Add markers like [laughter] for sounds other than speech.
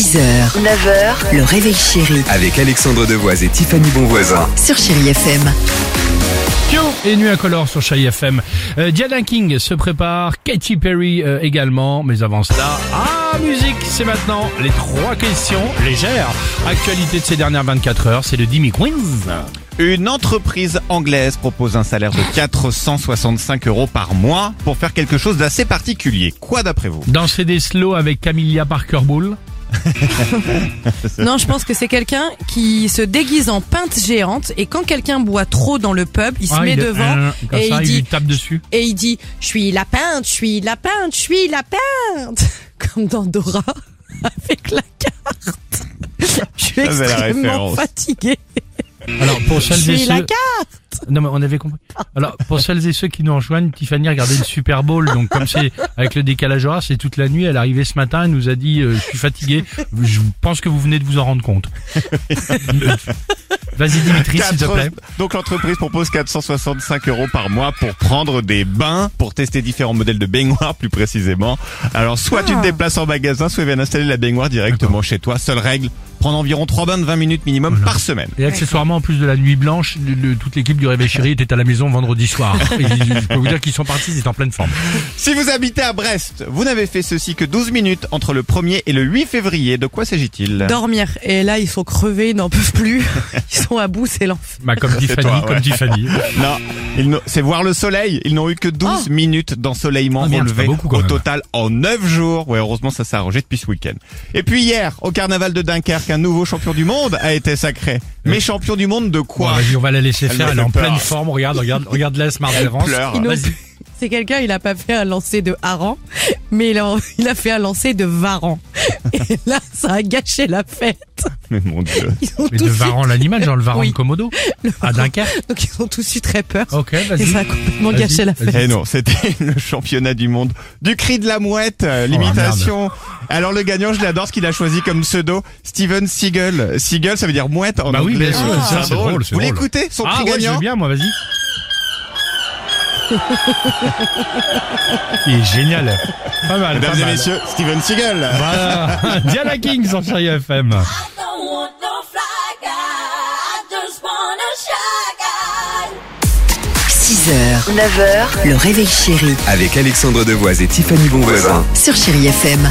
6h, 9h, le réveil chéri Avec Alexandre Devoise et Tiffany Bonvoisin. sur Chérie FM. Et Nuit Incolore sur Chai FM. Euh, Diana King se prépare, Katy Perry euh, également, mais avant cela, ah musique, c'est maintenant les trois questions légères. Actualité de ces dernières 24 heures, c'est le Dimi Quiz. Une entreprise anglaise propose un salaire de 465 euros par mois pour faire quelque chose d'assez particulier. Quoi d'après vous? Danser des slow avec Camilla Parker Bowles. [laughs] Non, je pense que c'est quelqu'un qui se déguise en pinte géante et quand quelqu'un boit trop dans le pub, il se Ah, met il- devant euh, comme et ça, il il lui dit tape dessus. et il dit "Je suis la pinte, je suis la pinte, je suis la pinte." [laughs] Comme dans Dora [laughs] avec la carte. Je suis c'est la extrêmement référence. fatiguée. Alors pour Je celles et suis la ceux, carte. Non mais on avait compris. Alors pour celles et ceux qui nous rejoignent, Tiffany a regardé le Super Bowl, donc comme c'est avec le décalage horaire, c'est toute la nuit. Elle est arrivée ce matin, elle nous a dit euh, je suis fatiguée. Je pense que vous venez de vous en rendre compte. Vas-y Dimitri, s'il te plaît. Donc l'entreprise propose 465 euros par mois pour prendre des bains, pour tester différents modèles de baignoires plus précisément. Alors soit tu te déplaces en magasin, soit viens installer la baignoire directement chez toi. Seule règle, prendre environ 3 bains de 20 minutes minimum par semaine. Et accessoirement, en plus de la nuit blanche, le- le- toute l'équipe du Réveil Chéri était à la maison vendredi soir. [laughs] Et je peux vous dire qu'ils sont partis, ils étaient en pleine forme. Si vous habitez à Brest, vous n'avez fait ceci que 12 minutes entre le 1er et le 8 février. De quoi s'agit-il? Dormir et là ils sont crevés, ils n'en peuvent plus. [laughs] Ils sont à bout, c'est l'enfer. Bah, comme toi, ouais. comme Tiffany. [laughs] Non, ils n'ont- c'est voir le soleil. Ils n'ont eu que 12 minutes d'ensoleillement Ah, relevé au même. total en 9 jours. Ouais, heureusement ça s'est arrangé depuis ce week-end. Et puis hier, au carnaval de Dunkerque, un nouveau champion du monde a été sacré. Mais champion du monde de Bon, quoi vas-y, on va la laisser Elle faire. Elle est en pleine forme. Regarde, regarde, regarde la smart Elle d'avance. pleure. Ils n'ont- Vas-y. C'est quelqu'un, il a pas fait un lancer de hareng, mais il a, il a fait un lancer de varan. Et là, ça a gâché la fête. Mais mon dieu. Ils ont Mais de Varan l'animal, genre le Varan Oui. de Komodo. Le À. Dunkerque. Donc ils ont tous eu très peur. Ok, Et vas-y. ça a complètement Vas-y, gâché la vas-y. fête. Eh non, c'était [laughs] le championnat du monde du cri de la mouette, Oh, euh, l'imitation. Alors le gagnant, je l'adore, ce qu'il a choisi comme pseudo, Steven Seagull. Seagull, ça veut dire mouette en Bah oui, anglais. bien sûr, Ah, ça, c'est drôle, c'est Vous drôle. l'écoutez, son Ah prix ouais, je gagnant veux bien, moi, vas-y. Il est génial. Pas mal, pas Mesdames et mal. messieurs, Steven Seagull. Voilà. [laughs] Diana King sur Chéri FM. 6h, 9h, le réveil chéri Avec Alexandre Devoise et Tiffany Bonvoisin. sur Chérie FM.